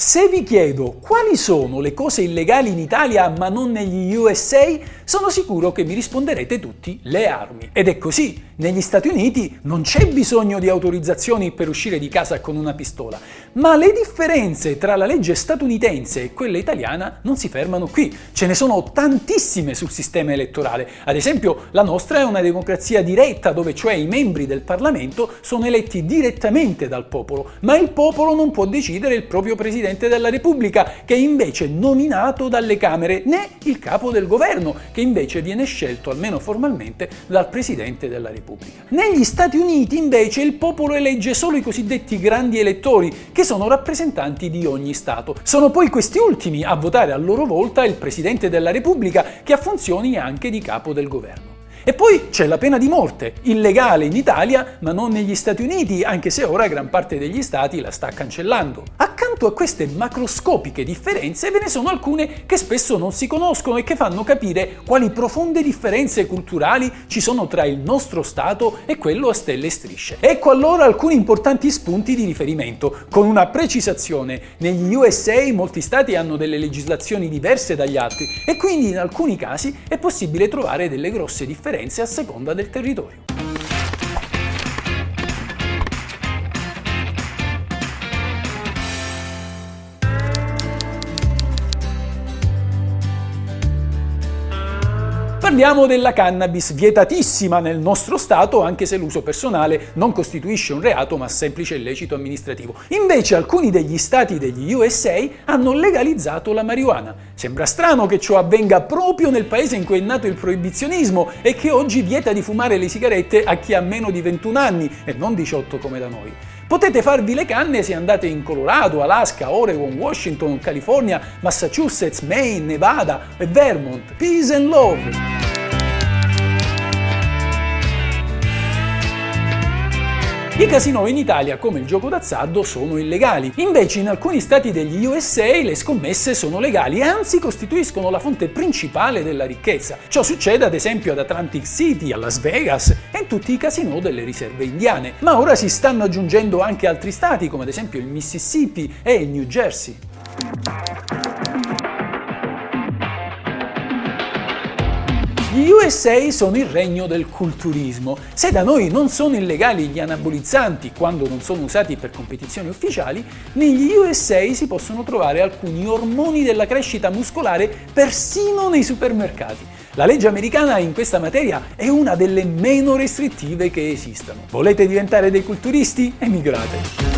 Se vi chiedo quali sono le cose illegali in Italia ma non negli USA, sono sicuro che mi risponderete tutti le armi. Ed è così. Negli Stati Uniti non c'è bisogno di autorizzazioni per uscire di casa con una pistola, ma le differenze tra la legge statunitense e quella italiana non si fermano qui. Ce ne sono tantissime sul sistema elettorale. Ad esempio, la nostra è una democrazia diretta, dove cioè i membri del Parlamento sono eletti direttamente dal popolo, ma il popolo non può decidere il proprio presidente della Repubblica, che è invece nominato dalle Camere, né il capo del governo, che invece viene scelto almeno formalmente dal presidente della. Repubblica. Negli Stati Uniti invece il popolo elegge solo i cosiddetti grandi elettori, che sono rappresentanti di ogni Stato. Sono poi questi ultimi a votare a loro volta il Presidente della Repubblica, che ha funzioni anche di capo del governo. E poi c'è la pena di morte, illegale in Italia, ma non negli Stati Uniti, anche se ora gran parte degli stati la sta cancellando. Accanto a queste macroscopiche differenze ve ne sono alcune che spesso non si conoscono e che fanno capire quali profonde differenze culturali ci sono tra il nostro Stato e quello a stelle e strisce. Ecco allora alcuni importanti spunti di riferimento, con una precisazione. Negli USA molti stati hanno delle legislazioni diverse dagli altri e quindi in alcuni casi è possibile trovare delle grosse differenze a seconda del territorio. Parliamo della cannabis, vietatissima nel nostro Stato, anche se l'uso personale non costituisce un reato ma semplice illecito amministrativo. Invece alcuni degli stati degli USA hanno legalizzato la marijuana. Sembra strano che ciò avvenga proprio nel paese in cui è nato il proibizionismo e che oggi vieta di fumare le sigarette a chi ha meno di 21 anni e non 18 come da noi. Potete farvi le canne se andate in Colorado, Alaska, Oregon, Washington, California, Massachusetts, Maine, Nevada e Vermont. Peace and love! I casino in Italia, come il gioco d'azzardo, sono illegali. Invece in alcuni stati degli USA le scommesse sono legali e anzi costituiscono la fonte principale della ricchezza. Ciò succede ad esempio ad Atlantic City, a Las Vegas e in tutti i casino delle riserve indiane. Ma ora si stanno aggiungendo anche altri stati, come ad esempio il Mississippi e il New Jersey. Gli USA sono il regno del culturismo. Se da noi non sono illegali gli anabolizzanti quando non sono usati per competizioni ufficiali, negli USA si possono trovare alcuni ormoni della crescita muscolare persino nei supermercati. La legge americana in questa materia è una delle meno restrittive che esistano. Volete diventare dei culturisti? Emigrate!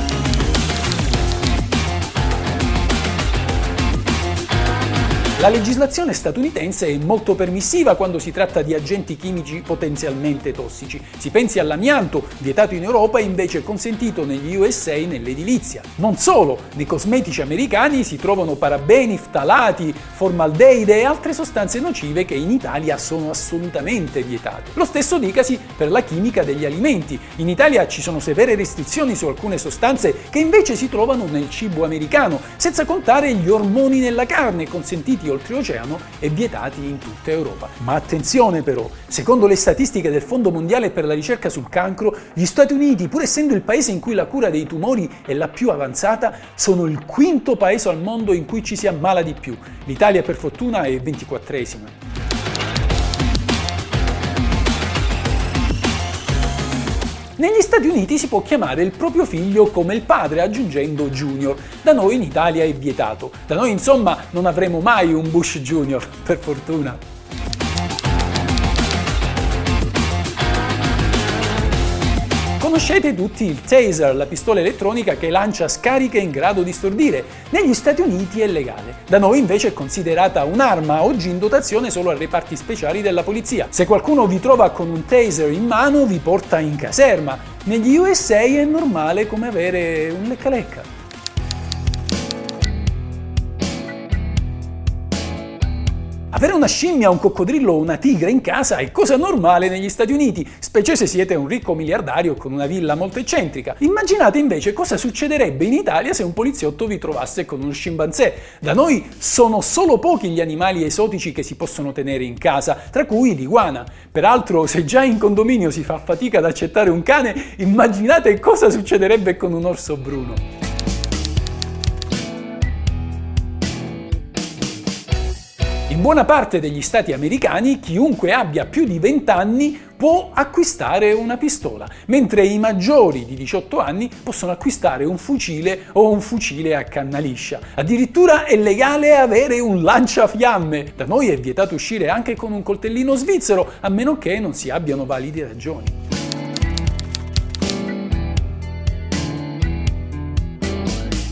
La legislazione statunitense è molto permissiva quando si tratta di agenti chimici potenzialmente tossici. Si pensi all'amianto, vietato in Europa e invece consentito negli USA nell'edilizia. Non solo, nei cosmetici americani si trovano parabeni, ftalati, formaldeide e altre sostanze nocive che in Italia sono assolutamente vietate. Lo stesso dicasi per la chimica degli alimenti. In Italia ci sono severe restrizioni su alcune sostanze che invece si trovano nel cibo americano, senza contare gli ormoni nella carne consentiti oltreoceano e vietati in tutta Europa. Ma attenzione però, secondo le statistiche del Fondo Mondiale per la ricerca sul cancro, gli Stati Uniti, pur essendo il paese in cui la cura dei tumori è la più avanzata, sono il quinto paese al mondo in cui ci si ammala di più. L'Italia per fortuna è 24esima. Negli Stati Uniti si può chiamare il proprio figlio come il padre aggiungendo Junior. Da noi in Italia è vietato. Da noi insomma non avremo mai un Bush Junior, per fortuna. Conoscete tutti il taser, la pistola elettronica che lancia scariche in grado di stordire. Negli Stati Uniti è legale. Da noi invece è considerata un'arma, oggi in dotazione solo a reparti speciali della polizia. Se qualcuno vi trova con un taser in mano vi porta in caserma. Negli USA è normale come avere un lecca Avere una scimmia, un coccodrillo o una tigre in casa è cosa normale negli Stati Uniti, specie se siete un ricco miliardario con una villa molto eccentrica. Immaginate invece cosa succederebbe in Italia se un poliziotto vi trovasse con uno scimpanzé. Da noi sono solo pochi gli animali esotici che si possono tenere in casa, tra cui l'iguana. Peraltro, se già in condominio si fa fatica ad accettare un cane, immaginate cosa succederebbe con un orso bruno. In buona parte degli stati americani chiunque abbia più di 20 anni può acquistare una pistola, mentre i maggiori di 18 anni possono acquistare un fucile o un fucile a canna liscia. Addirittura è legale avere un lanciafiamme. Da noi è vietato uscire anche con un coltellino svizzero, a meno che non si abbiano valide ragioni.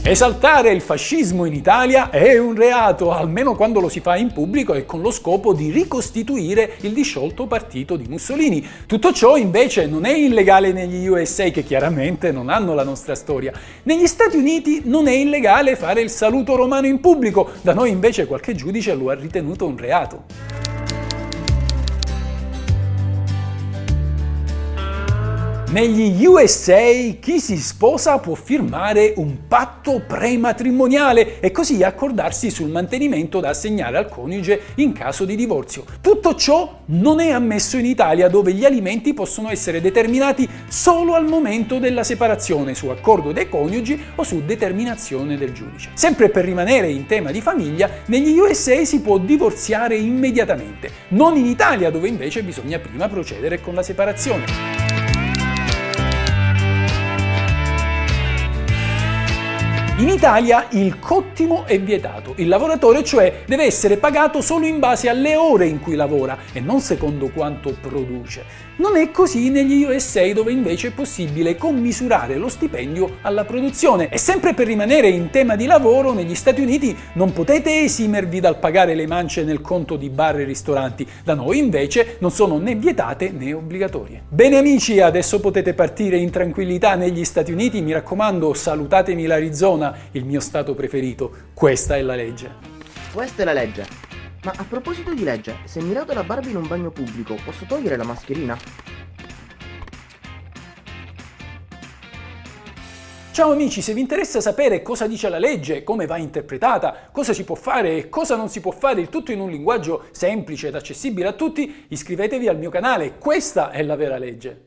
Esaltare il fascismo in Italia è un reato, almeno quando lo si fa in pubblico e con lo scopo di ricostituire il disciolto partito di Mussolini. Tutto ciò invece non è illegale negli USA, che chiaramente non hanno la nostra storia. Negli Stati Uniti non è illegale fare il saluto romano in pubblico, da noi invece qualche giudice lo ha ritenuto un reato. Negli USA chi si sposa può firmare un patto prematrimoniale e così accordarsi sul mantenimento da assegnare al coniuge in caso di divorzio. Tutto ciò non è ammesso in Italia dove gli alimenti possono essere determinati solo al momento della separazione su accordo dei coniugi o su determinazione del giudice. Sempre per rimanere in tema di famiglia, negli USA si può divorziare immediatamente, non in Italia dove invece bisogna prima procedere con la separazione. In Italia il cottimo è vietato. Il lavoratore cioè deve essere pagato solo in base alle ore in cui lavora e non secondo quanto produce. Non è così negli USA dove invece è possibile commisurare lo stipendio alla produzione. E sempre per rimanere in tema di lavoro, negli Stati Uniti non potete esimervi dal pagare le mance nel conto di bar e ristoranti. Da noi invece non sono né vietate né obbligatorie. Bene amici, adesso potete partire in tranquillità negli Stati Uniti. Mi raccomando, salutatemi l'Arizona il mio stato preferito. Questa è la legge. Questa è la legge. Ma a proposito di legge, se mi rado la barba in un bagno pubblico, posso togliere la mascherina? Ciao amici, se vi interessa sapere cosa dice la legge, come va interpretata, cosa si può fare e cosa non si può fare, il tutto in un linguaggio semplice ed accessibile a tutti, iscrivetevi al mio canale, questa è la vera legge.